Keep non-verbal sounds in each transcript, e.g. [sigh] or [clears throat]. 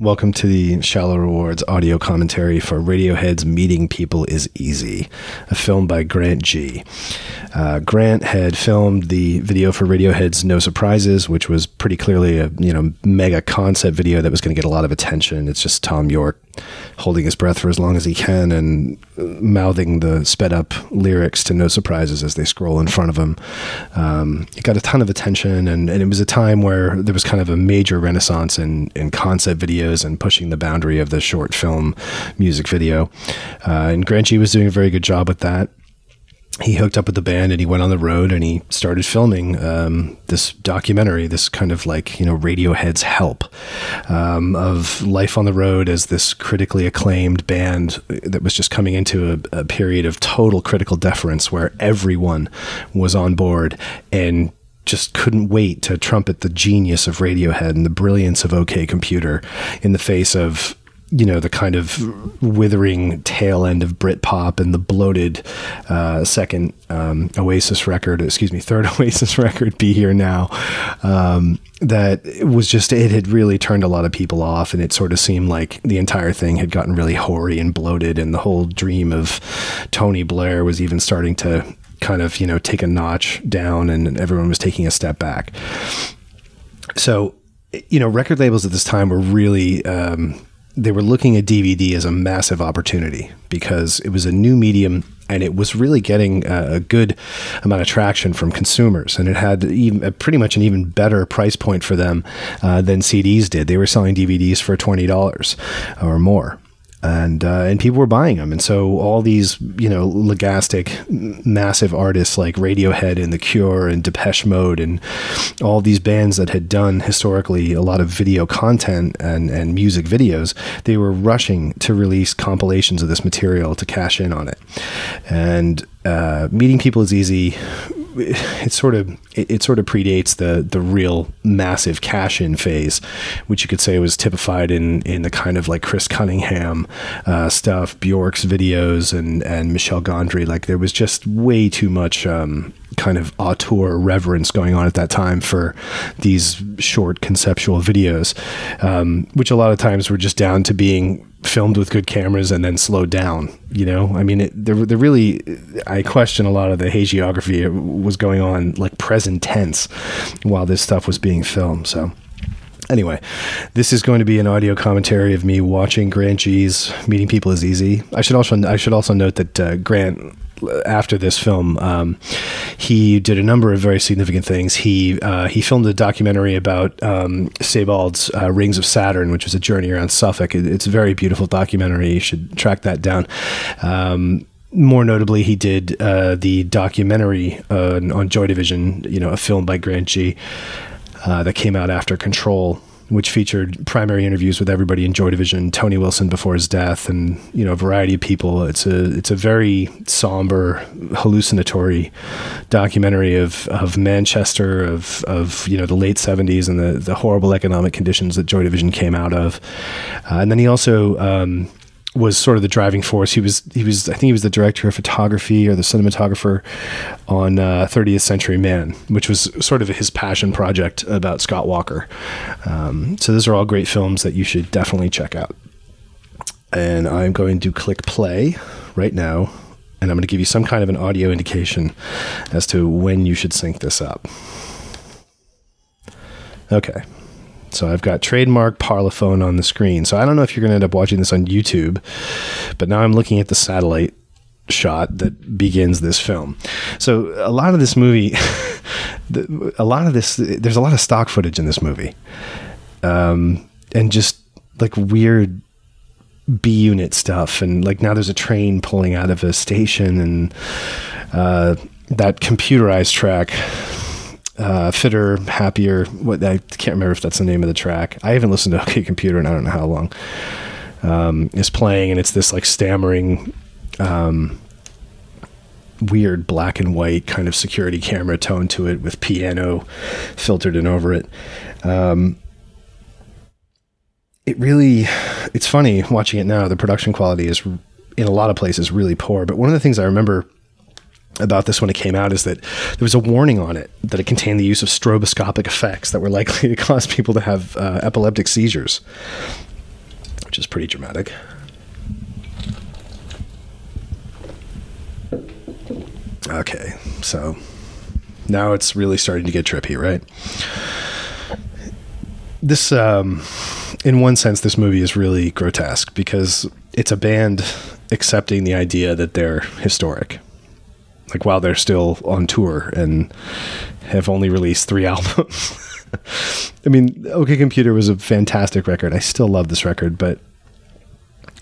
Welcome to the Shallow Rewards audio commentary for Radiohead's Meeting People is Easy, a film by Grant Gee. Uh, Grant had filmed the video for Radiohead's No Surprises, which was pretty clearly a you know mega concept video that was going to get a lot of attention. It's just Thom Yorke holding his breath for as long as he can and mouthing the sped up lyrics to No Surprises as they scroll in front of him. Um, it got a ton of attention, and, and it was a time where there was kind of a major renaissance in, in concept videos and pushing the boundary of the short film music video. Uh, and Grant Gee was doing a very good job with that he hooked up with the band and he went on the road and he started filming um, this documentary, this kind of like, you know, Radiohead's help um, of life on the road as this critically acclaimed band that was just coming into a, a period of total critical deference where everyone was on board and just couldn't wait to trumpet the genius of Radiohead and the brilliance of OK Computer in the face of you know the kind of withering tail end of Britpop and the bloated uh, second um, Oasis record, excuse me, third [laughs] Oasis record, "Be Here Now," um, that was just it had really turned a lot of people off, and it sort of seemed like the entire thing had gotten really hoary and bloated, and the whole dream of Tony Blair was even starting to kind of you know take a notch down, and everyone was taking a step back. So, you know, record labels at this time were really. Um, they were looking at DVD as a massive opportunity because it was a new medium and it was really getting a good amount of traction from consumers and it had even pretty much an even better price point for them uh, than CDs did. They were selling DVDs for $20 or more and uh, and people were buying them, and so all these you know legastic, massive artists like Radiohead and The Cure and Depeche Mode and all these bands that had done historically a lot of video content and and music videos, they were rushing to release compilations of this material to cash in on it, and uh, meeting people is easy [sighs] it sort of it, it, sort of predates the the real massive cash in phase, which you could say was typified in in the kind of like Chris Cunningham uh, stuff, Bjork's videos, and and Michel Gondry. Like there was just way too much um, kind of auteur reverence going on at that time for these short conceptual videos, um, which a lot of times were just down to being filmed with good cameras and then slowed down. You know, I mean, it, they're really, I question a lot of the hagiography it was going on like present tense while this stuff was being filmed. So, anyway, this is going to be an audio commentary of me watching Grant Gee's Meeting People is Easy. I should also I should also note that uh, Grant after this film, um, he did a number of very significant things. He uh, he filmed a documentary about um, Sebald's uh, Rings of Saturn, which was a journey around Suffolk. It, it's a very beautiful documentary. You should track that down. Um, more notably, he did uh, the documentary on Joy Division, you know, a film by Grant Gee uh, that came out after Control which featured primary interviews with everybody in Joy Division, Tony Wilson before his death, and you know a variety of people. It's a it's a very somber, hallucinatory documentary of of Manchester, of of you know the late seventies and the the horrible economic conditions that Joy Division came out of, uh, and then he also. Um, was sort of the driving force. He was he was I think he was the director of photography or the cinematographer on uh, 30th Century Man, which was sort of his passion project about Scott Walker. Um, so those are all great films that you should definitely check out. And I'm going to click play right now, and I'm going to give you some kind of an audio indication as to when you should sync this up. Okay, so I've got trademark Parlophone on the screen. So I don't know if you're going to end up watching this on YouTube, but now I'm looking at the satellite shot that begins this film. So a lot of this movie, [laughs] a lot of this, there's a lot of stock footage in this movie, um, and just like weird B unit stuff, and like now there's a train pulling out of a station, and uh, that computerized track uh, fitter, happier. What I can't remember if that's the name of the track. I haven't listened to [laughs] OK Computer and I don't know how long. Um, is playing and it's this like stammering, um, weird black and white kind of security camera tone to it with piano filtered in over it. Um, it really, it's funny watching it now. The production quality is in a lot of places really poor. But one of the things I remember about this when it came out is that there was a warning on it that it contained the use of stroboscopic effects that were [laughs] likely to cause people to have uh, epileptic seizures. which is pretty dramatic. Okay, so now it's really starting to get trippy, right? This, um, in one sense, this movie is really grotesque because it's a band accepting the idea that they're historic. Like while they're still on tour and have only released three [laughs] albums. I mean, OK Computer was a fantastic record. I still love this record, but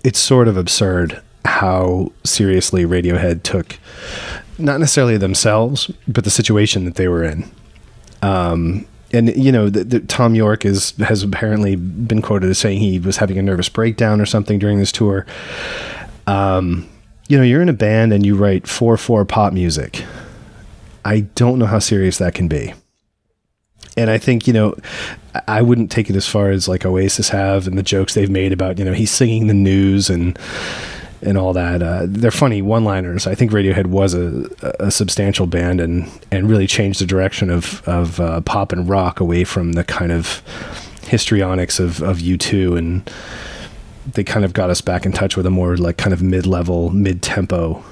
it's sort of absurd how seriously Radiohead took not necessarily themselves, but the situation that they were in. Um, and you know, the, the, Thom Yorke is has apparently been quoted as saying he was having a nervous breakdown or something during this tour. Um, you know, you're in a band and you write four four pop music. I don't know how serious that can be. And I think, you know, I wouldn't take it as far as like Oasis have and the jokes they've made about, you know, he's singing the news and and all that. Uh, they're funny one-liners. I think Radiohead was a, a, substantial band and and really changed the direction of of uh, pop and rock away from the kind of histrionics of of U2 and they kind of got us back in touch with a more like kind of mid-level, mid-tempo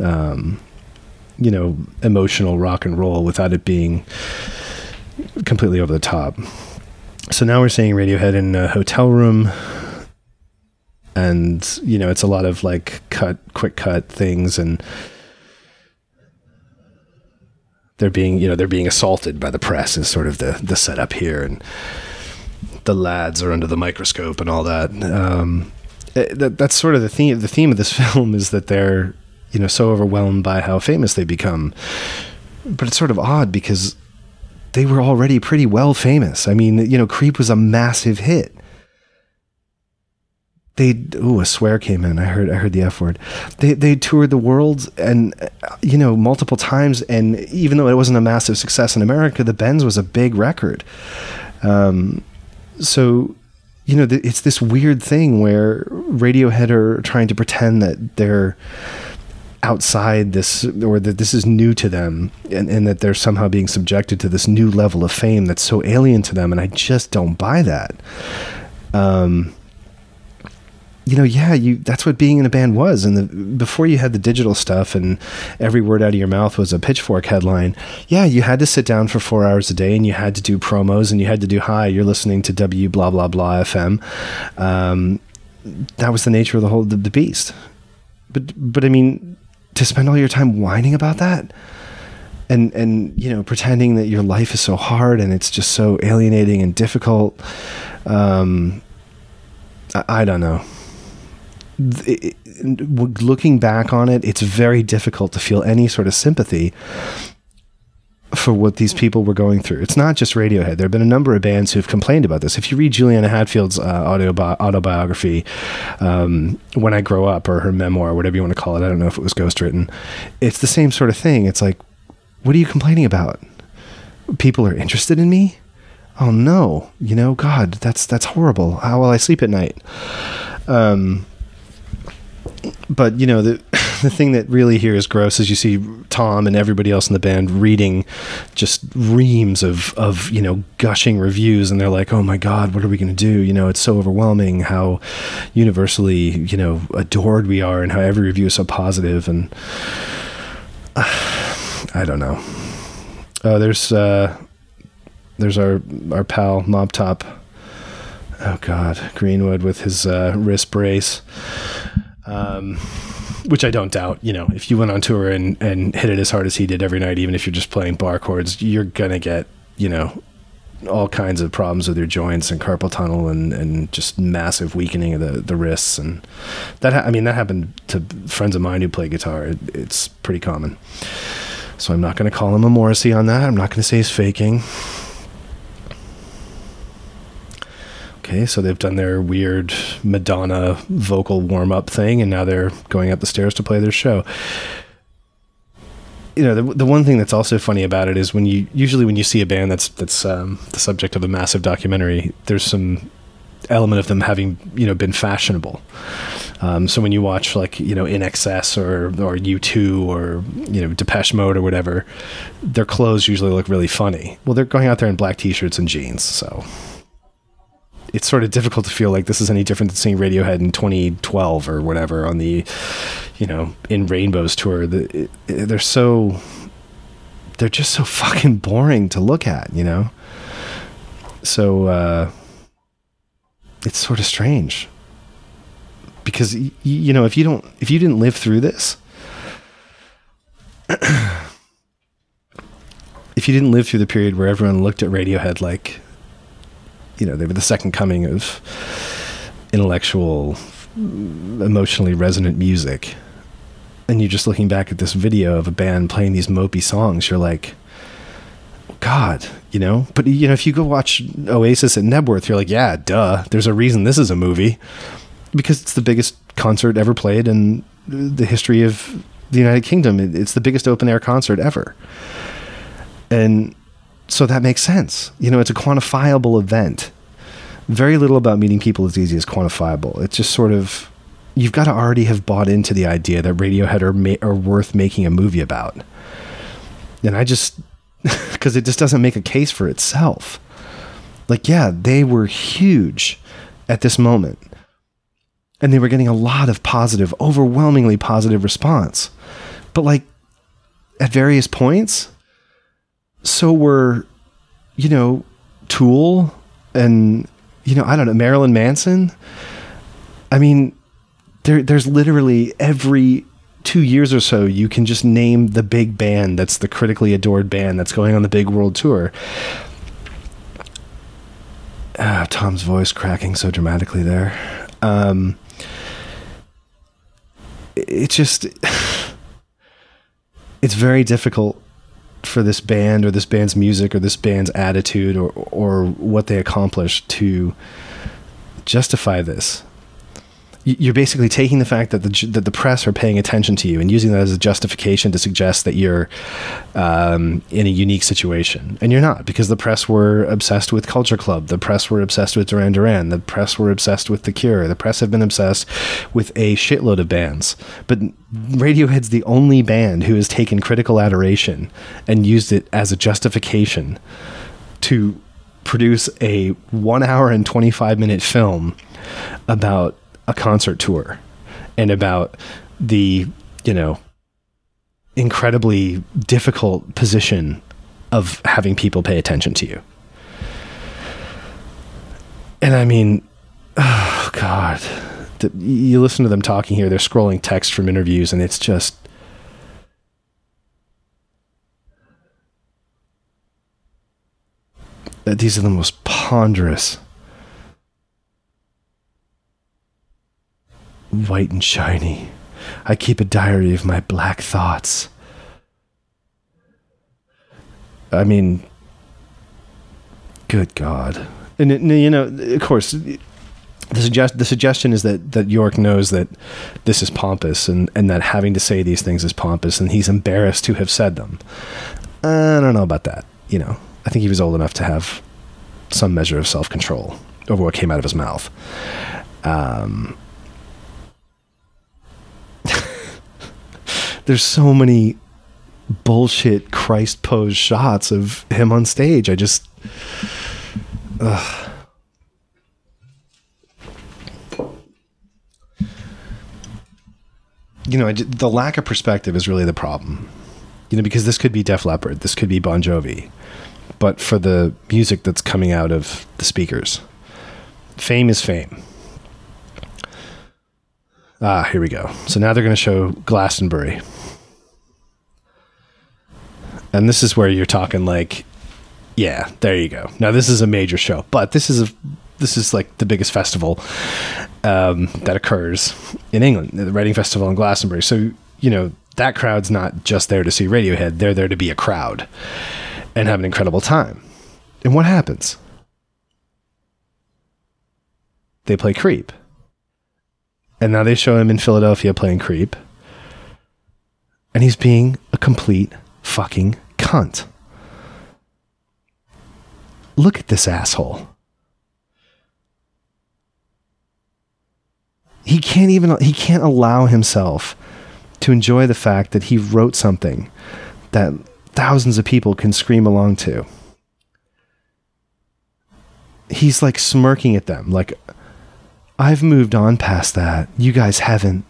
um, you know, emotional rock and roll without it being completely over the top. So now we're seeing Radiohead in a hotel room and you know it's a lot of like cut quick cut things and they're being you know they're being assaulted by the press is sort of the the setup here and the lads are under the microscope and all that um, it, that that's sort of the theme the theme of this [laughs] film is that they're you know so overwhelmed by how famous they become but it's sort of odd because they were already pretty well famous i mean you know creep was a massive hit they ooh a swear came in. I heard I heard the f word. They they toured the world and you know multiple times, and even though it wasn't a massive success in America, the Bends was a big record. Um, so you know it's this weird thing where Radiohead are trying to pretend that they're outside this or that this is new to them and, and that they're somehow being subjected to this new level of fame that's so alien to them and i just don't buy that. Um, you know, yeah, you that's what being in a band was. And the, before you had the digital stuff and every word out of your mouth was a pitchfork headline, yeah, you had to sit down for four hours a day and you had to do promos and you had to do hi, you're listening to W blah blah blah FM. Um, that was the nature of the whole the, the beast. But but I mean, to spend all your time whining about that and and you know pretending that your life is so hard and it's just so alienating and difficult um, I, I, don't know looking back on it, it's very difficult to feel any sort of sympathy for what these people were going through. It's not just Radiohead. There have been a number of bands who've complained about this. If you read Juliana Hatfield's uh, autobi- autobiography, um, When I Grow Up, or her memoir, whatever you want to call it, I don't know if it was ghostwritten, it's the same sort of thing. It's like, what are you complaining about? People are interested in me? Oh no, you know, God, that's that's horrible. How will I sleep at night? Um, but you know the [laughs] the thing that really here is gross is you see Tom and everybody else in the band reading just reams of of you know gushing reviews. And they're like oh my god what are we going to do? You know it's so overwhelming how universally you know adored we are and how every review is so positive. And uh, [sighs] I don't know. Oh there's uh there's our our pal Mob Top oh god Greenwood with his uh, wrist brace um, which I don't doubt. You know, if you went on tour and, and hit it as hard as he did every night, even if you're just playing bar chords, you're gonna get you know all kinds of problems with your joints and carpal tunnel and, and just massive weakening of the, the wrists and that ha- I mean that happened to friends of mine who play guitar. It, it's pretty common. So I'm not going to call him a Morrissey on that. I'm not going to say he's faking. Okay, so they've done their weird Madonna vocal warm up thing, and now they're going up the stairs to play their show. You know, the, the one thing that's also funny about it is when you usually when you see a band that's that's um, the subject of a massive documentary, there's some element of them having you know been fashionable. Um, so when you watch like you know INXS or or U2 or you know Depeche Mode or whatever, their clothes usually look really funny. Well, they're going out there in black t-shirts and jeans, so it's sort of difficult to feel like this is any different than seeing Radiohead in 2012 or whatever on the, you know, in Rainbows tour. The, it, it, they're so, they're just so fucking boring to look at, you know? So, uh, it's sort of strange because, y- you know, if you don't, if you didn't live through this, [clears throat] if you didn't live through the period where everyone looked at Radiohead like, you know, they were the second coming of intellectual, emotionally resonant music, and you're just looking back at this video of a band playing these mopey songs, you're like, God, you know? But, you know, if you go watch Oasis at Knebworth, you're like, yeah, duh, there's a reason this is a movie. Because it's the biggest concert ever played in the history of the United Kingdom. It's the biggest open air concert ever. And so that makes sense. You know, it's a quantifiable event. Very little about meeting people is easy as quantifiable. It's just sort of you've got to already have bought into the idea that Radiohead are, ma- are worth making a movie about. And I just [laughs] because it just doesn't make a case for itself. Like, yeah, they were huge at this moment. And they were getting a lot of positive, overwhelmingly positive response. But like at various points, so were, you know, Tool and, you know, I don't know, Marilyn Manson. I mean, there, there's literally every two years or so, you can just name the big band that's the critically adored band that's going on the big world tour. Ah, Tom's voice cracking so dramatically there. Um, it's just, [sighs] it's very difficult for this band or this band's music or this band's attitude or or what they accomplished to justify this you're basically taking the fact that the that the press are paying attention to you and using that as a justification to suggest that you're um, in a unique situation, and you're not because the press were obsessed with Culture Club, the press were obsessed with Duran Duran, the press were obsessed with The Cure, the press have been obsessed with a shitload of bands, but Radiohead's the only band who has taken critical adoration and used it as a justification to produce a one hour and 25 minute film about a concert tour and about the, you know, incredibly difficult position of having people pay attention to you. And I mean, oh God, you listen to them talking here, they're scrolling text from interviews, and it's just. That these are the most ponderous white and shiny. I keep a diary of my black thoughts. I mean, good God. And, you know, of course, the, suggest, the suggestion is that, that Yorke knows that this is pompous and, and that having to say these things is pompous and he's embarrassed to have said them. I don't know about that. You know, I think he was old enough to have some measure of self control over what came out of his mouth. Um, there's so many bullshit Christ pose shots of him on stage. I just, you know, the lack of perspective is really the problem. You know, because this could be Def Leppard, this could be Bon Jovi, but for the music that's coming out of the speakers, fame is fame. Ah, here we go. So now they're going to show Glastonbury. And this is where you're talking like, yeah, there you go. Now this is a major show, but this is a this is like the biggest festival um, that occurs in England, the Reading Festival in Glastonbury. So you know that crowd's not just there to see Radiohead; they're there to be a crowd and have an incredible time. And what happens? They play Creep. And now they show him in Philadelphia playing Creep. And he's being a complete fucking cunt. Look at this asshole. He can't even he can't allow himself to enjoy the fact that he wrote something that thousands of people can scream along to. he's like smirking at them, like, I've moved on past that. You guys haven't.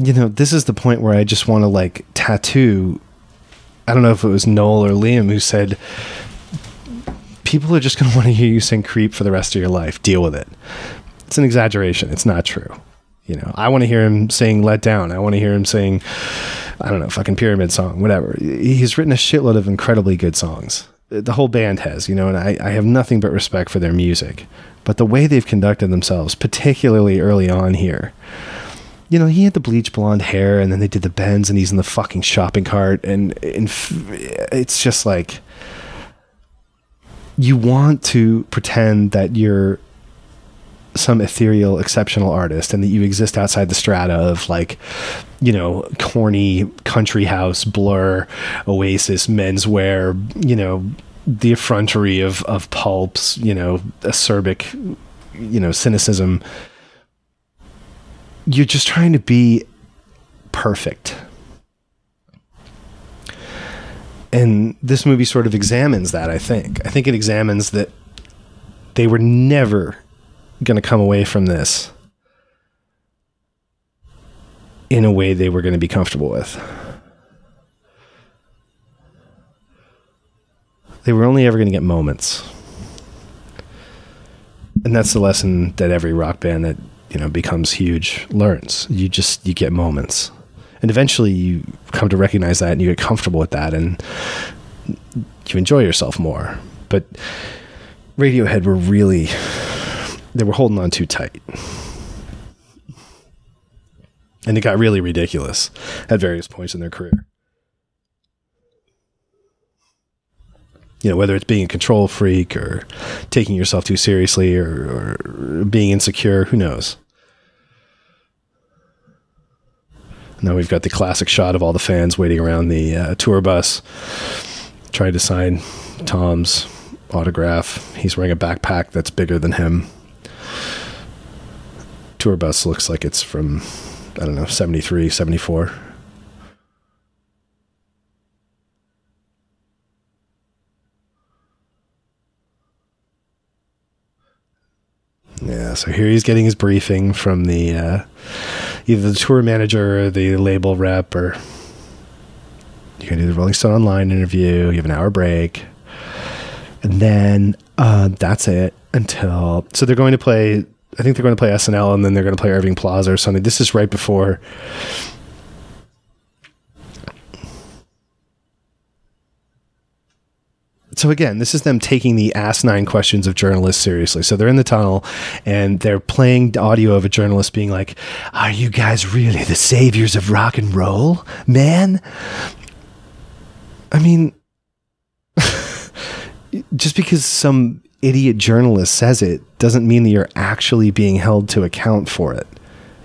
You know, this is the point where I just want to like tattoo. I don't know if it was Noel or Liam who said, people are just going [laughs] to want to hear you sing creep for the rest of your life. Deal with it. It's an exaggeration. It's not true. You know, I want to hear him sing Let Down. I want to hear him sing, I don't know, fucking Pyramid Song, whatever. He's written a shitload of incredibly good songs. The whole band has, you know, and I, I have nothing but respect for their music. But the way they've conducted themselves, particularly early on here, you know, he had the bleach blonde hair and then they did the bends and he's in the fucking shopping cart. And, and it's just like, you want to pretend that you're some ethereal, exceptional artist, and that you exist outside the strata of like, you know, corny country house, blur, Oasis, menswear, you know, the effrontery of of pulps, you know, acerbic, you know, cynicism. You're just trying to be perfect. And this movie sort of examines that, I think. I think it examines that they were never going to come away from this in a way they were going to be comfortable with. They were only ever going to get moments. And that's the lesson that every rock band that, you know, becomes huge learns. You just you get moments. And eventually you come to recognize that and you get comfortable with that and you enjoy yourself more. But Radiohead were really they were holding on too tight. And it got really ridiculous at various points in their career. You know, whether it's being a control freak or taking yourself too seriously or, or being insecure, who knows? Now we've got the classic shot of all the fans waiting around the uh, tour bus, trying to sign Tom's autograph. He's wearing a backpack that's bigger than him tour bus looks like it's from, I don't know, 73, 74. Yeah, so here he's getting his briefing from the uh, either the tour manager or the label rep, or you can do the Rolling Stone Online interview. You have an hour break, and then uh, that's it until. So they're going to play I think they're going to play SNL and then they're going to play Irving Plaza or something. This is right before. So again, this is them taking the asinine questions of journalists seriously. So they're in the tunnel and they're playing audio of a journalist being like, "Are you guys really the saviors of rock and roll, man?" I mean, [laughs] just because some idiot journalist says it doesn't mean that you're actually being held to account for it,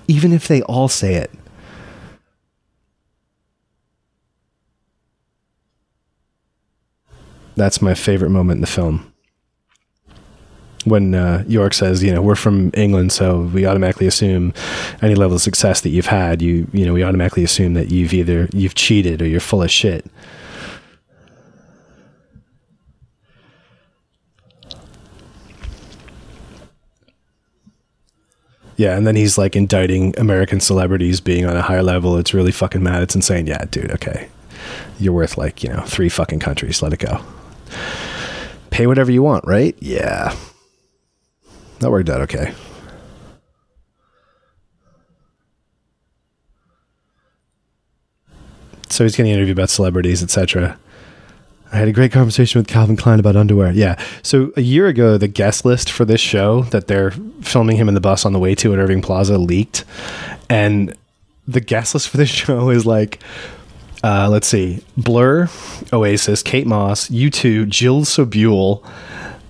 even if they all say it. That's my favorite moment in the film. When uh, Yorke says, you know, we're from England, so we automatically assume any level of success that you've had, you, you know, we automatically assume that you've either you've cheated or you're full of shit. Yeah, and then he's like indicting American celebrities being on a higher level. It's really fucking mad. It's insane. Yeah, dude, okay. You're worth like, you know, three fucking countries. Let it go. Pay whatever you want, right? Yeah. That worked out okay. So he's getting interviewed about celebrities, etc. I had a great conversation with Calvin Klein about underwear. Yeah. So a year ago, the guest list for this show that they're filming him in the bus on the way to at Irving Plaza leaked. And the guest list for this [laughs] show is like, uh, let's see, Blur, Oasis, Kate Moss, U2, Jill Sobule,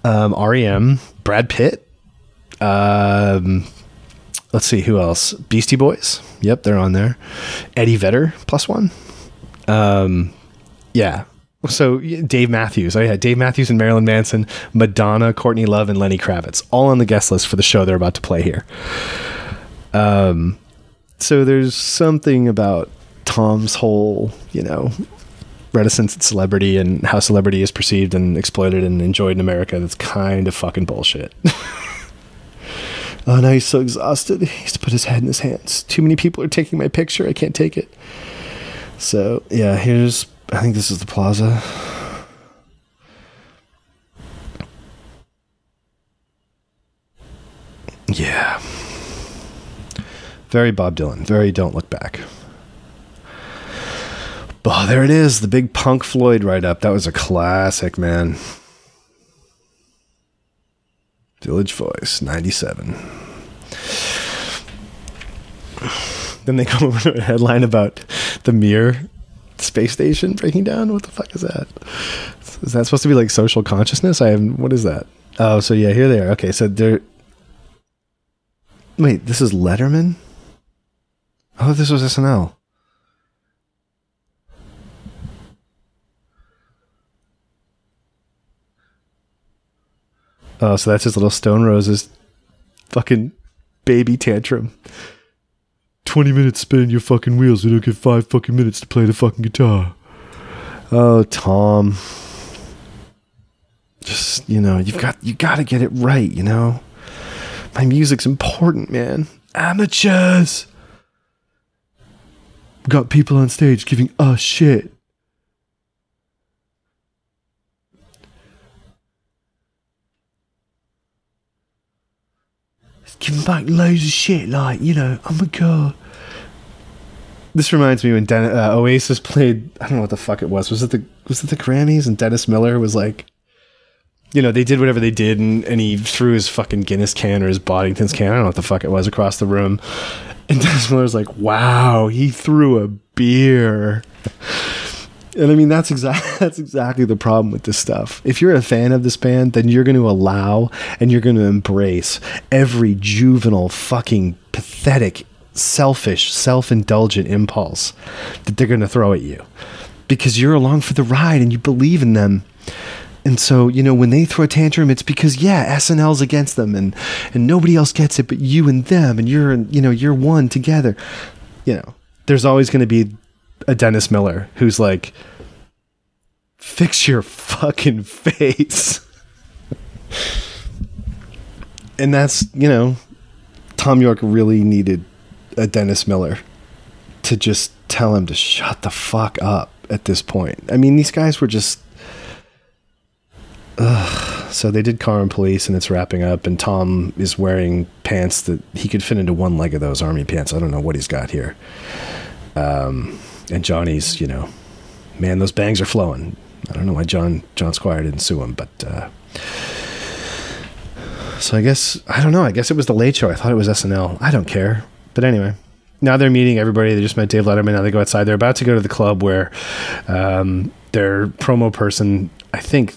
um, REM, Brad Pitt. Um, let's see, who else? Beastie Boys. Yep, they're on there. Eddie Vedder, plus one. Um, yeah, so Dave Matthews, oh yeah, Dave Matthews and Marilyn Manson, Madonna, Courtney Love, and Lenny Kravitz, all on the guest list for the show they're about to play here. Um, so there's something about Tom's whole, you know, reticence at celebrity and how celebrity is perceived and exploited and enjoyed in America. That's kind of fucking bullshit. [laughs] oh, now he's so exhausted. He has to put his head in his hands. Too many people are taking my picture. I can't take it. So, yeah, here's, I think this is the plaza. Yeah. Very Bob Dylan. Very Don't Look Back. Oh, there it is. The big Punk Floyd write up. That was a classic, man. Village Voice, 97. Then they come [laughs] over to a headline about the Mir space station breaking down. What the fuck is that? Is that supposed to be like social consciousness? I have. What is that? Oh, so yeah, here they are. Okay, so they're. Wait, this is Letterman. Oh, this was SNL. Oh, so that's his little Stone Roses fucking baby tantrum. 20 minutes spinning your fucking wheels. We don't get five fucking minutes to play the fucking guitar. Oh, Tom. Just, you know, you've got, you got to get it right, you know? My music's important, man. Amateurs. Got people on stage giving us shit. Giving back loads of shit. Like, you know, oh my god. This reminds me when Den- uh, Oasis played. I don't know what the fuck it was. Was it the was it the Grammys? And Dennis Miller was like, you know, they did whatever they did, and, and he threw his fucking Guinness can or his Boddington's can. I don't know what the fuck it was across the room. And [laughs] Dennis Miller's like, wow, he threw a beer. And I mean that's exactly [laughs] that's exactly the problem with this stuff. If you're a fan of this band, then you're going to allow and you're going to embrace every juvenile, fucking pathetic, selfish, self-indulgent impulse that they're going to throw at you because you're along for the ride and you believe in them. And so, you know, when they throw a tantrum, it's because yeah, SNL's against them and and nobody else gets it but you and them and you're you know, you're one together. You know, there's always going to be a Dennis Miller who's like, fix your fucking face. and that's, you know, Thom Yorke really needed a Dennis Miller to just tell him to shut the fuck up at this point. I mean, these guys were just. Ugh. So they did Karma Police, and it's wrapping up, and Tom is wearing pants that he could fit into one leg of those army pants. I don't know what he's got here. Um, and Johnny's, you know, man, those bangs are flowing. I don't know why John John Squire didn't sue him, but uh, so I guess I don't know. I guess it was the Late Show. I thought it was SNL. I don't care. But anyway, now they're meeting everybody. They just met Dave Letterman. Now they go outside. They're about to go to the club where um, their promo person, I think.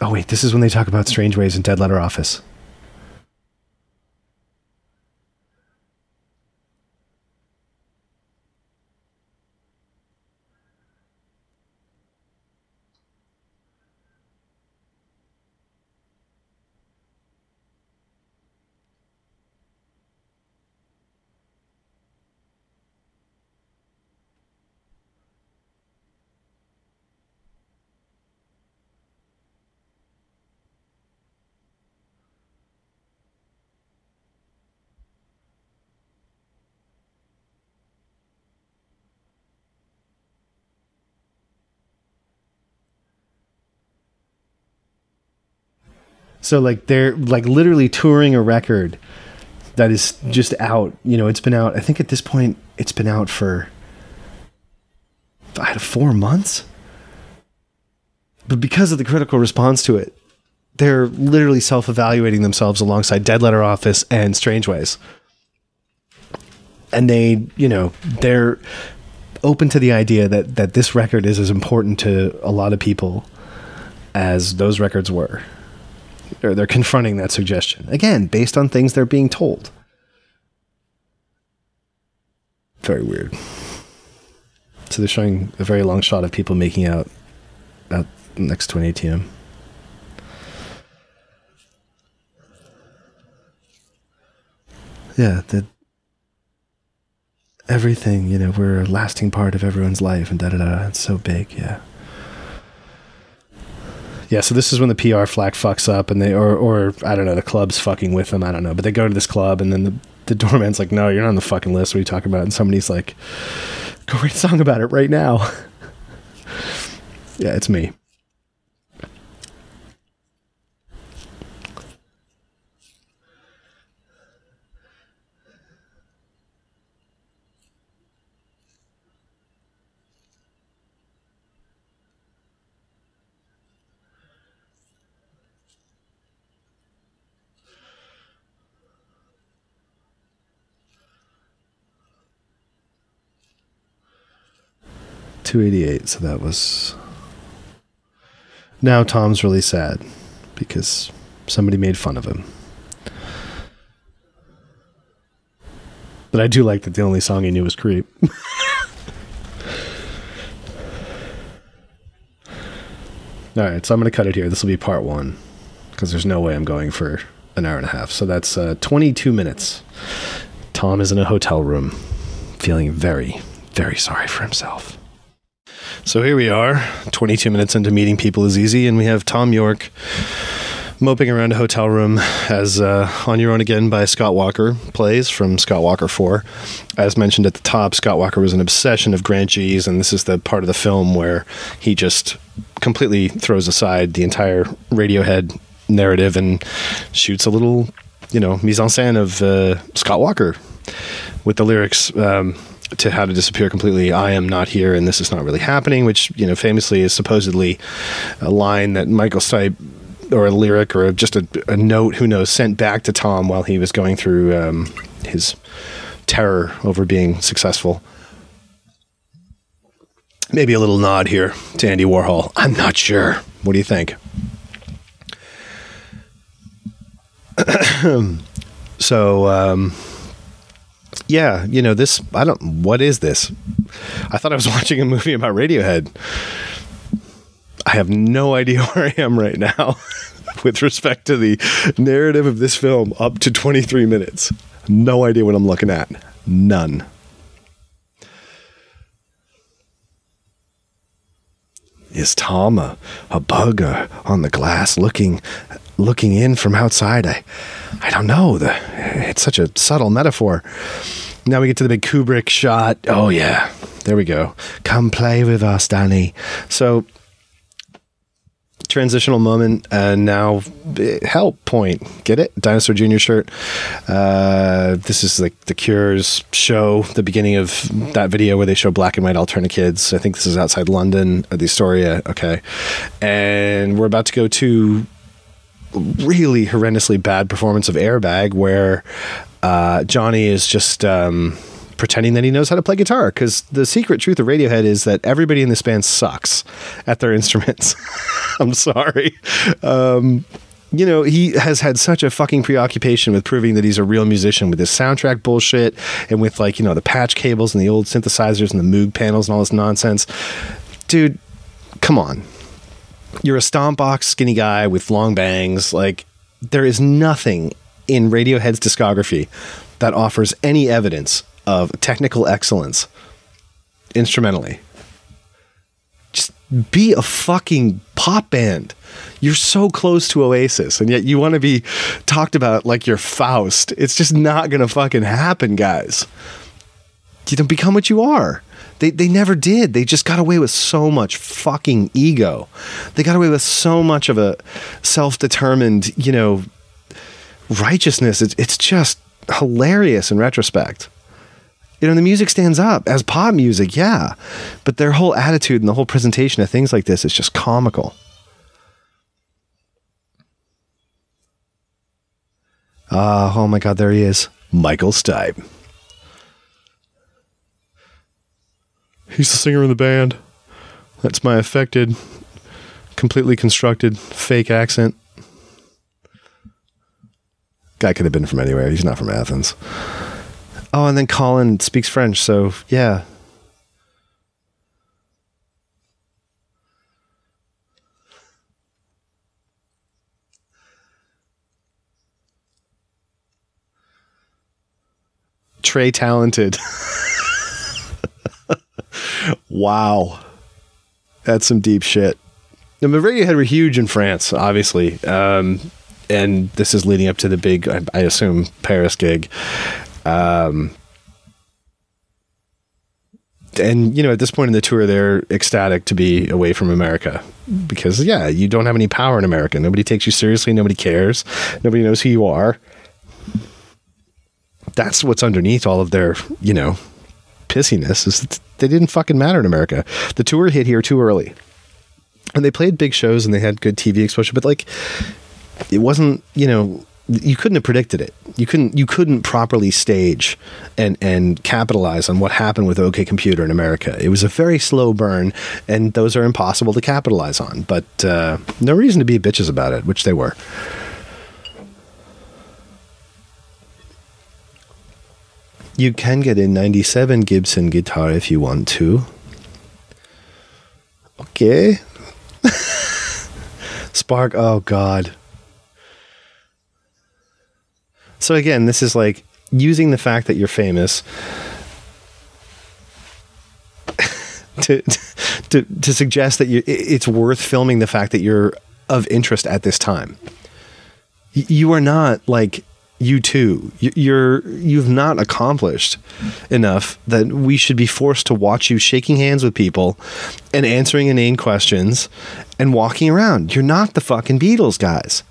Oh wait, this is when they talk about Strangeways and Dead Letter Office. So like they're like literally touring a record that is just out. You know, it's been out. I think at this point it's been out for I four months. But because of the critical response to it, they're literally self-evaluating themselves alongside Dead Letter Office and Strangeways. And they, you know, they're open to the idea that that this record is as important to a lot of people as those records were or they're confronting that suggestion. Again based on things they're being told. Very weird. So they're showing a very long shot of people making out out next to an atm yeah that everything you know we're a lasting part of everyone's life and da da da it's so big yeah Yeah, so this is when the PR flack fucks up, and they or or I don't know, the club's fucking with them. I don't know, but they go to this club, and then the the doorman's like, "No, you're not on the fucking list. What are you talking about?" And somebody's like, "Go write a song about it right now." [laughs] yeah, it's me. Two eighty eight. So that was. Now Tom's really sad because somebody made fun of him. But I do like that the only song he knew was "Creep." [laughs] All right, so I'm going to cut it here. This will be part one because there's no way I'm going for an hour and a half. So that's uh, 22 minutes. Tom is in a hotel room, feeling very, very sorry for himself. So here we are, 22 minutes into meeting people is easy, and we have Thom Yorke moping around a hotel room as uh, On Your Own Again by Scott Walker plays from Scott Walker 4. As mentioned at the top, Scott Walker was an obsession of Grant Gee's, and this is the part of the film where he just completely throws aside the entire Radiohead narrative and shoots a little, you know, mise en scène of uh, Scott Walker with the lyrics. Um, to how to disappear completely. I am not here, and this is not really happening. Which you know, famously is supposedly a line that Michael Stipe or a lyric or just a, a, note, who knows, sent back to Tom while he was going through um, his terror over being successful. Maybe a little nod here to Andy Warhol. I'm not sure. What do you think? [clears throat] so, um, yeah, you know, this, I don't, what is this? I thought I was [laughs] watching a movie about Radiohead. I have no idea [laughs] where I am right now [laughs] with respect to the narrative of this film up to 23 minutes. No idea what I'm looking at. None. Is Tom a, a bug uh, on the glass looking looking in from outside? I I don't know. The, it's such a subtle metaphor. Now we get to the big Kubrick shot. Oh yeah, there we go. Come play with us, Danny. So transitional moment and now help point. Get it? Dinosaur junior shirt. Uh, this is like the cures show the beginning of that video where they show black and white alternate kids. I think this is outside london at the astoria okay. And we're about to go to really horrendously bad performance of airbag where uh, johnny is just um, pretending that he knows how to play guitar because the secret truth of Radiohead is that everybody in this band sucks at their [laughs] instruments. [laughs] I'm sorry. Um, you know, he has had such a fucking preoccupation with proving that he's a real musician with this soundtrack bullshit and with like, you know, the patch cables and the old synthesizers and the Moog panels and all this nonsense. Dude, come on. You're a stomp box skinny guy with long bangs. Like, there is nothing in Radiohead's discography that offers any evidence of technical excellence instrumentally. Just be a fucking pop band. You're so close to Oasis, and yet you want to be talked about like you're Faust. It's just not gonna fucking happen, guys. You don't become what you are. They, they never did. They just got away with so much fucking ego. They got away with so much of a self determined, you know, righteousness. It's, it's just hilarious in retrospect you know, the music stands up as pop music, yeah. But their whole attitude and the whole presentation of things like this is just comical. Ah, uh, oh my God, there he is. Michael Stipe. He's the singer in the band. That's my affected, completely constructed fake accent. Guy could have been from anywhere. He's not from Athens. Oh, and then Colin speaks French, so yeah. Trey talented. [laughs] wow. That's some deep shit. No, but Radiohead were huge in France, obviously. Um, and this is leading up to the big, I, I assume, Paris gig. Um, and you know, at this point in the tour, they're ecstatic to be away from America because, yeah, you don't have any power in America. Nobody takes you seriously. Nobody cares. Nobody knows who you are. That's what's underneath all of their, you know, pissiness is that they didn't fucking matter in America. The tour hit here too early. And they played big shows and they had good TV exposure, but like it wasn't, you know, you couldn't have predicted it. You couldn't you couldn't properly stage and and capitalize on what happened with OK Computer in America. It was a very slow burn, and those are impossible to capitalize on. But uh, no reason to be bitches about it, which they were. You can get a 97 Gibson guitar if you want to. Okay. [laughs] Spark, oh God. So again, this is like using the fact that you're famous [laughs] to, to to suggest that you it's worth filming the fact that you're of interest at this time. You are not like U2 you're you've not accomplished enough that we should be forced to watch you shaking hands with people and answering inane questions and walking around. You're not the fucking beatles guys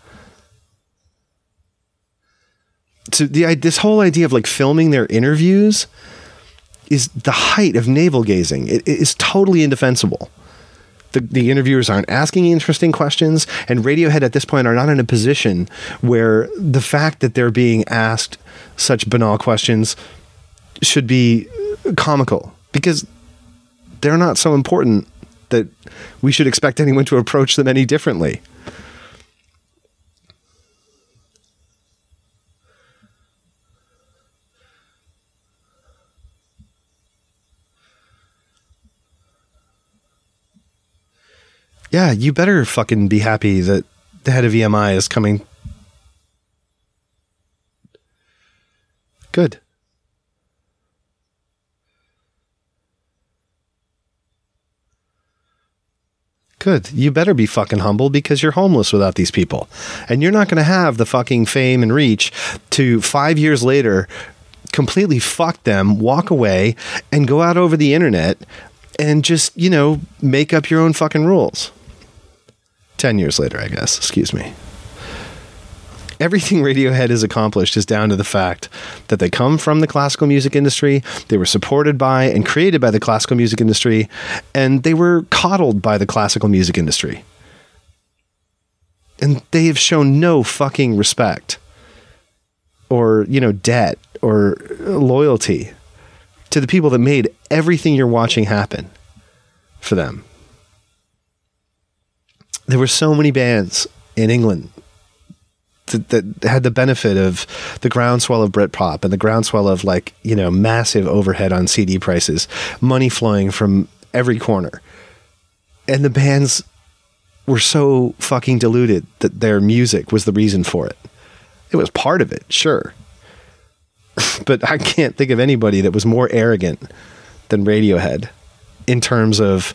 so the this whole idea of like filming their interviews is the height of navel gazing it, it is totally indefensible the, the interviewers aren't asking interesting questions, and Radiohead at this point are not in a position where the fact that they're being asked such banal questions should be comical because they're not so important that we should expect anyone to approach them any differently. Yeah, you better fucking be happy that the head of EMI is coming. Good. Good. You better be fucking humble because you're homeless without these people. And you're not going to have the fucking fame and reach to five years later completely fuck them, walk away, and go out over the internet and just, you know, make up your own fucking rules. 10 years later, I guess. Excuse me. Everything [laughs] Radiohead has accomplished is down to the fact that they come from the classical music industry, they were supported by and created by the classical music industry, and they were coddled by the classical music industry. And they have shown no fucking respect or, you know, debt or loyalty to the people that made everything you're watching happen for them there were so many bands in England that, that, had the benefit of the groundswell of Britpop and the groundswell of like you know massive overhead on CD prices, money flowing from every corner, and the bands were so fucking deluded that their music was the reason for it. It was part of it, sure, [laughs] but I can't think of anybody that was more arrogant than Radiohead in terms of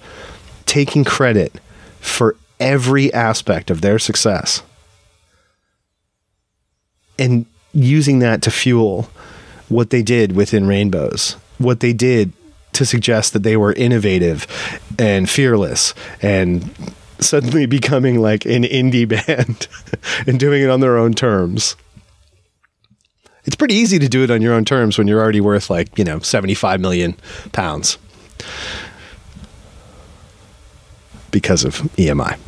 taking credit for every aspect of their success and using that to fuel what they did with In Rainbows, what they did to suggest that they were innovative and fearless and suddenly [laughs] becoming like an indie band [laughs] and doing it on their own terms. It's pretty easy to do it on your own terms when you're already worth like, you know, 75 million pounds because of EMI.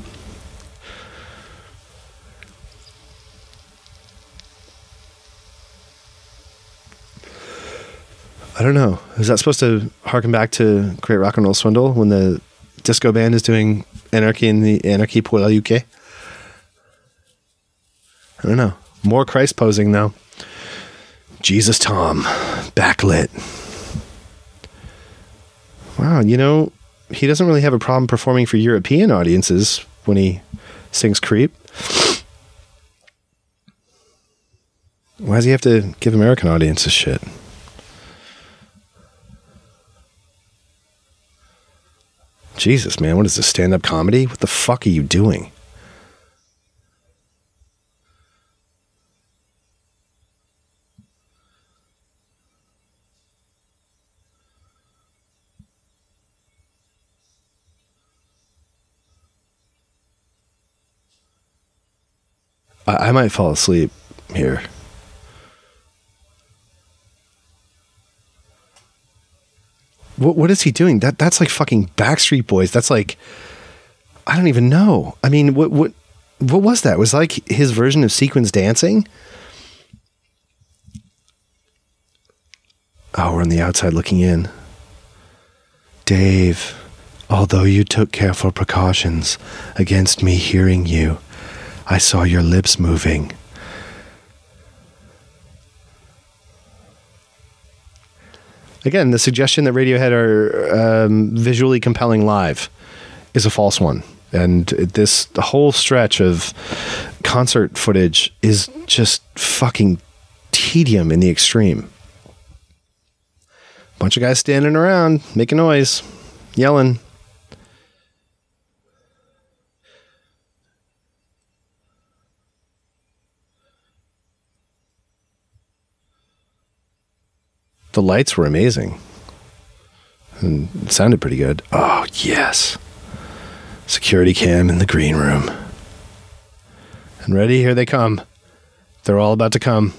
I don't know. Is that supposed to harken back to Great Rock and Roll Swindle when the disco band is doing Anarchy in the Anarchy pour la UK? I don't know. More Christ posing though. Jesus Thom, backlit. Wow, you know, he doesn't really have a problem performing for European audiences when he sings Creep. Why does he have to give American audiences shit? Jesus, man, what is this stand up comedy? What the fuck are you doing? I, I might fall asleep here. What what is he doing? That that's like fucking Backstreet Boys. That's like I don't even know. I mean, what what what was that? It was like his version of sequence dancing? Oh, we're on the outside looking in. Dave, although you took careful precautions against me hearing you, I saw your lips moving. Again, the suggestion that Radiohead are um, visually compelling live is a false one. And this whole stretch of concert footage is just fucking tedium in the extreme. Bunch of guys standing around, making noise, yelling. The lights were amazing and it sounded pretty good. Oh, yes. Security cam in the green room. And ready, here they come. They're all about to come.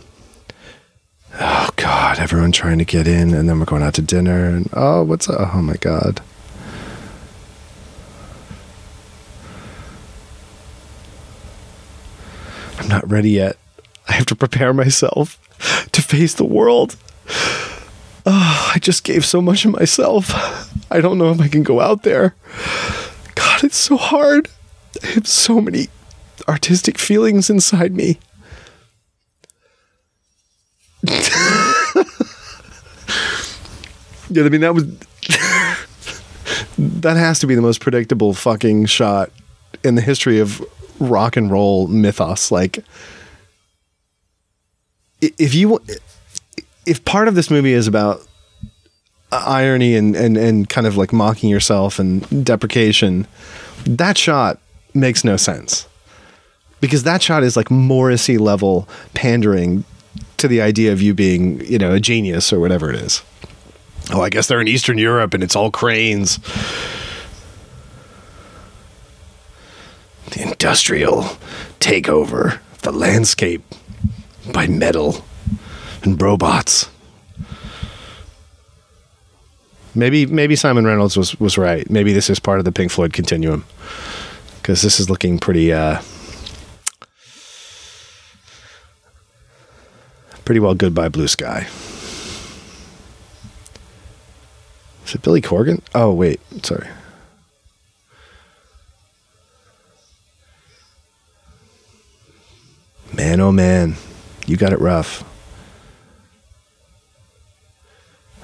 Oh, God, everyone trying to get in, and then we're going out to dinner. And oh, what's? Oh, my God. I'm not ready yet. I have to prepare myself to face the world. Oh, I just gave so much of myself. I don't know if I can go out there. God, it's so hard. I have so many artistic feelings inside me. [laughs] yeah, I mean that was that has to be the most predictable fucking shot in the history of rock and roll mythos. Like, if you if part of this movie is about uh, irony and, and, and kind of like mocking yourself and deprecation, that shot makes no sense. Because that shot is like Morrissey level pandering to the idea of you being, you know, a genius or whatever it is. Oh, I guess they're in Eastern Europe and it's all cranes. The industrial takeover, the landscape by metal and robots. Maybe maybe Simon Reynolds was was right. Maybe this is part of the Pink Floyd continuum because this is looking pretty uh, pretty well goodbye blue sky. Is it Billy Corgan? Oh wait, sorry. Man, oh man, you got it rough.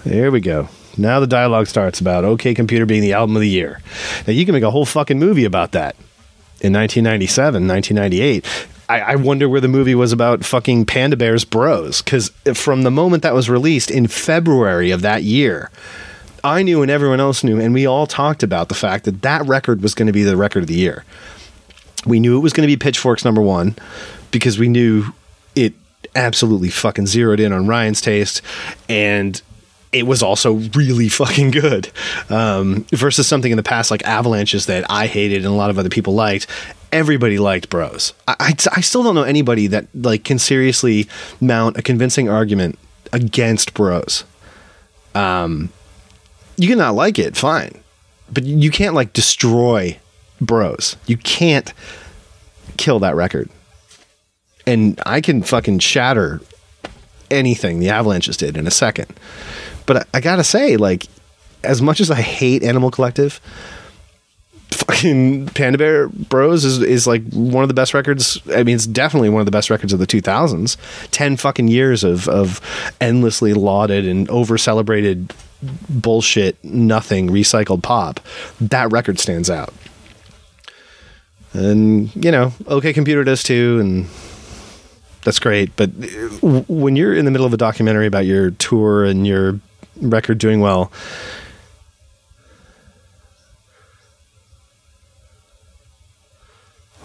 There we go. Now the dialogue starts about OK Computer being the album of the year. Now you can make a whole fucking movie about that in 1997, 1998. I, I wonder where the movie was about fucking Panda Bears Bros. Because from the moment that was released in February of that year, I knew and everyone else knew, and we all talked about the fact that that record was going to be the record of the year. We knew it was going to be Pitchfork's number one because we knew it absolutely fucking zeroed in on Ryan's taste and it was also really [laughs] fucking good. Um, versus something in the past like Avalanches that I hated and a lot of other people liked. Everybody liked Bros. I, I, I still don't know anybody that like can seriously mount a convincing argument against Bros. Um, you can not like it, fine, but you can't like destroy Bros. You can't kill that record. And I can fucking shatter anything the Avalanches did in a second. But I, I gotta say, like, as much as I hate Animal Collective, fucking Panda Bear Bros is is like one of the best records. I mean, it's definitely one of the best records of the 2000s. Ten fucking years of of endlessly lauded and over celebrated bullshit, nothing recycled pop. That record stands out. And you know, OK Computer does too, and that's great. But uh, when you're in the middle of a documentary about your tour and your record doing well.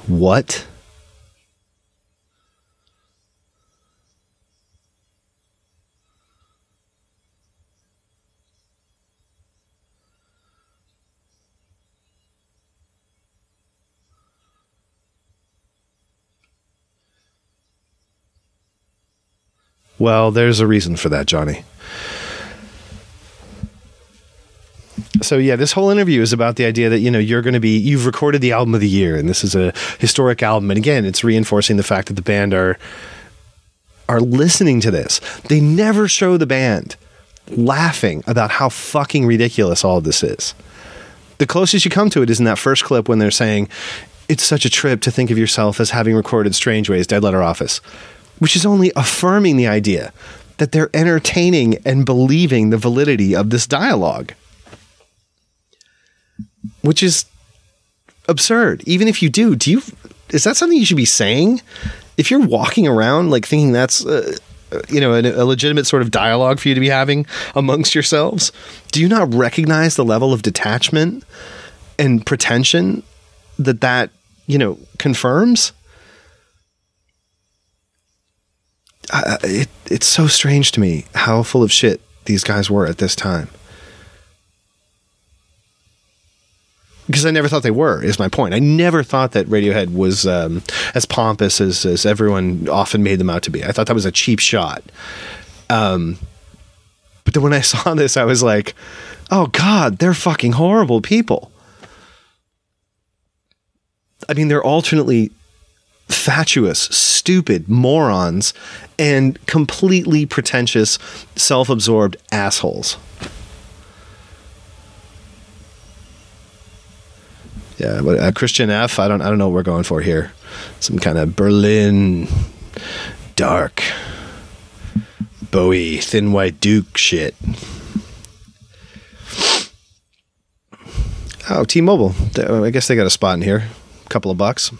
What? Well, there's a reason for that, Jonny. So yeah, this whole interview is about the idea that you know you're going to be you've recorded the album of the year, and this is a historic album. And again, it's reinforcing the fact that the band are are listening to this. They never show the band laughing about how fucking ridiculous all this is. The closest you come to it is in that first clip when they're saying, "It's such a trip to think of yourself as having recorded Strangeways, Dead Letter Office," which is only affirming the idea that they're entertaining and believing the validity of this dialogue which is absurd. Even if you do, do you is that something you should be saying? If you're walking around like thinking that's uh, you know a, legitimate sort of dialogue for you to be having amongst yourselves, do you not recognize the level of detachment and pretension that that you know confirms? Uh, it, it's so strange to me how full of shit these guys were at this time. Because I never thought they were. Is my point. I never thought that Radiohead was um, as pompous as, as everyone often made them out to be. I thought that was a cheap shot. Um, but then when I [laughs] saw this, I was like, "Oh God, they're fucking horrible people." I mean, they're alternately fatuous, stupid morons, and completely pretentious, self-absorbed assholes. Yeah, uh, Christiane F. I don't I don't know what we're going for here. Some kind of Berlin dark Bowie thin white Duke shit. Oh, T-Mobile. I guess they got a spot in here. A couple of bucks.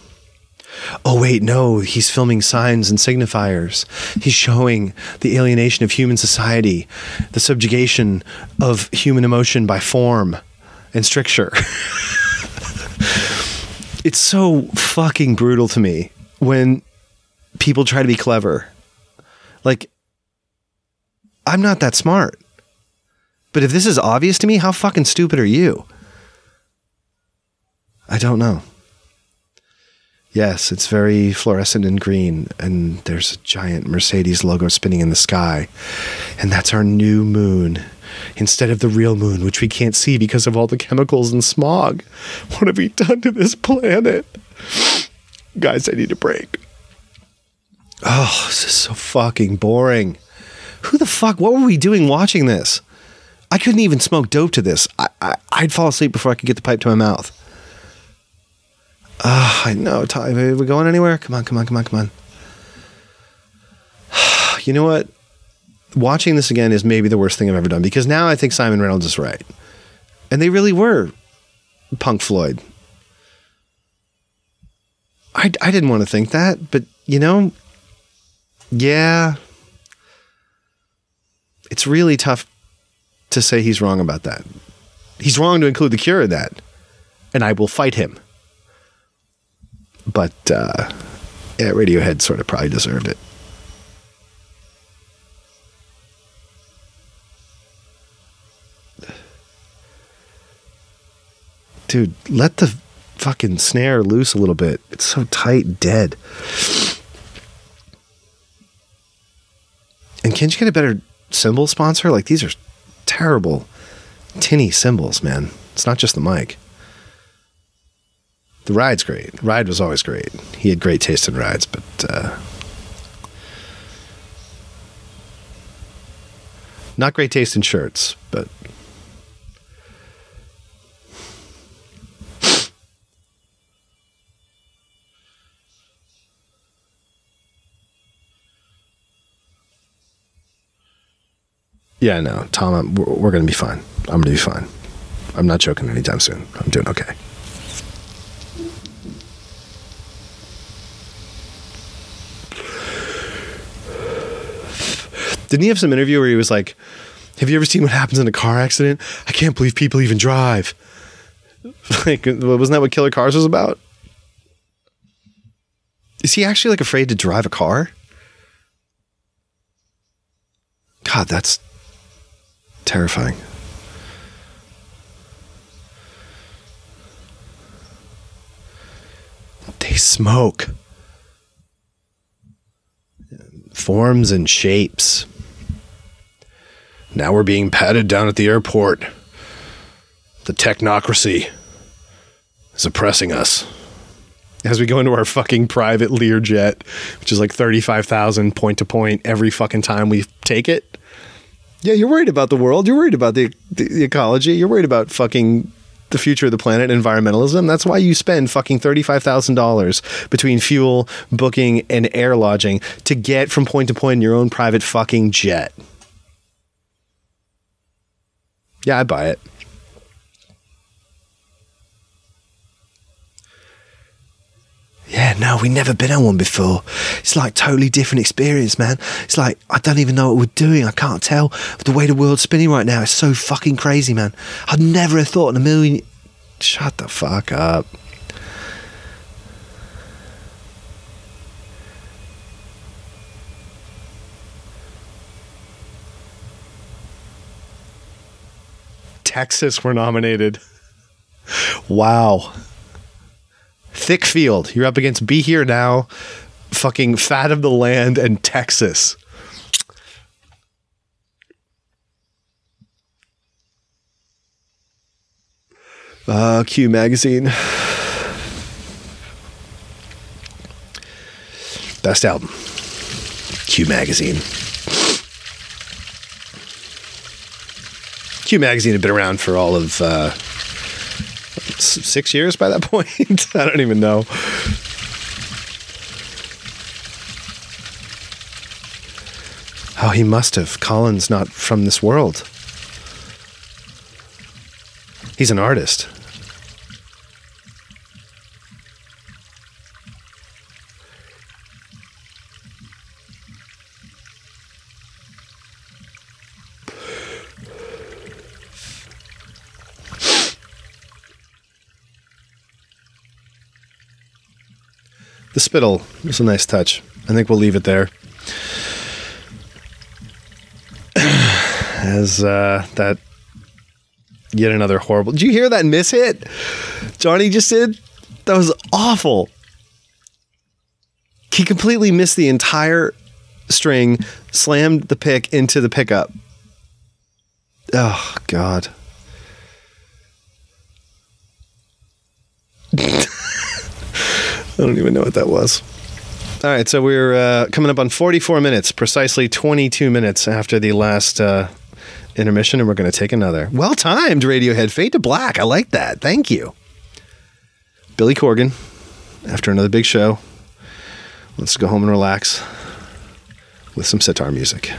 Oh wait, no, he's filming signs and signifiers. He's showing the alienation of human society, the subjugation of human emotion by form and stricture. [laughs] it's so fucking brutal to me when people try to be clever. Like, I'm not that smart. But if this is obvious to me, how fucking stupid are you? I don't know. Yes, it's very fluorescent and green, and there's a giant Mercedes logo spinning in the sky. And that's our new moon instead of the real moon, which we can't see because of all the chemicals and smog. [laughs] What have we done to this planet? Guys, I need a break. Oh, this is so fucking boring. Who the fuck? What were we doing watching this? I couldn't even smoke dope to this. I, I, would fall asleep before I could get the pipe to my mouth. Ah, oh, I know, Ty. Are we going anywhere? Come on, come on, come on, come on. [sighs] you know what? Watching this again is maybe the worst thing I've ever done because now I think Simon Reynolds is right. And they really were Punk Floyd. I, I didn't want to think that, but you know, yeah, it's really tough to say he's wrong about that. He's wrong to include the cure in that, and I will fight him. But uh, yeah, Radiohead sort of probably deserved it. Dude, let the fucking snare loose a little bit. It's so tight, dead. And can't you get a better cymbal sponsor? Like these are terrible, tinny cymbals, man. It's not just the mic. The ride's great. Ride was always great. He had great taste in rides, but uh, not great taste in shirts. But Yeah, no, Thom, I'm, we're, we're going to be fine. I'm going to be fine. I'm not joking anytime soon. I'm doing okay. Didn't he have some interview where he was like, Have you ever seen what happens in a car accident? I can't believe people even drive. [laughs] like, wasn't that what Killer Cars was about? Is he actually like afraid to drive a car? God, that's terrifying. They smoke. Forms and shapes. Now we're being patted down at the airport. The technocracy is oppressing us. As we go into our fucking private Learjet, which is like 35,000 point to point every fucking time we take it. Yeah, you're worried about the world. You're worried about the, the, the ecology. You're worried about fucking the future of the planet, environmentalism. That's why you spend fucking $35,000 between fuel, booking, and air lodging to get from point to point in your own private fucking jet. Yeah, I buy it. Yeah, no, we never been on one before. It's like totally different experience, man. It's like I don't even know what we're doing. I can't tell the way the world's spinning right now. It's so fucking crazy, man. I'd never have thought in a million. Shut the fuck up. Texas were nominated. Wow. Thick field. You're up against Be Here Now, fucking Fat of the Land, and Texas. Uh, Q Magazine. Best album. Q Magazine. Q Magazine had been around for all of uh, six years by that [laughs] point. I don't even know. Oh, he must have. Colin's not from this world. He's an artist. The spittle was a nice touch. I think we'll leave it there. [sighs] As uh, that yet another horrible. Did you hear that miss hit? Jonny just did? That was awful. He completely missed the entire string, slammed the pick into the pickup. Oh, God. [laughs] I don't even know what that was. All right, so we're uh, coming up on 44 minutes, precisely 22 minutes after the last uh, intermission, and we're going to take another. Well timed, Radiohead. Fade to Black. I like that. Thank you. Billy Corgan, after another big show. Let's go home and relax with some sitar music.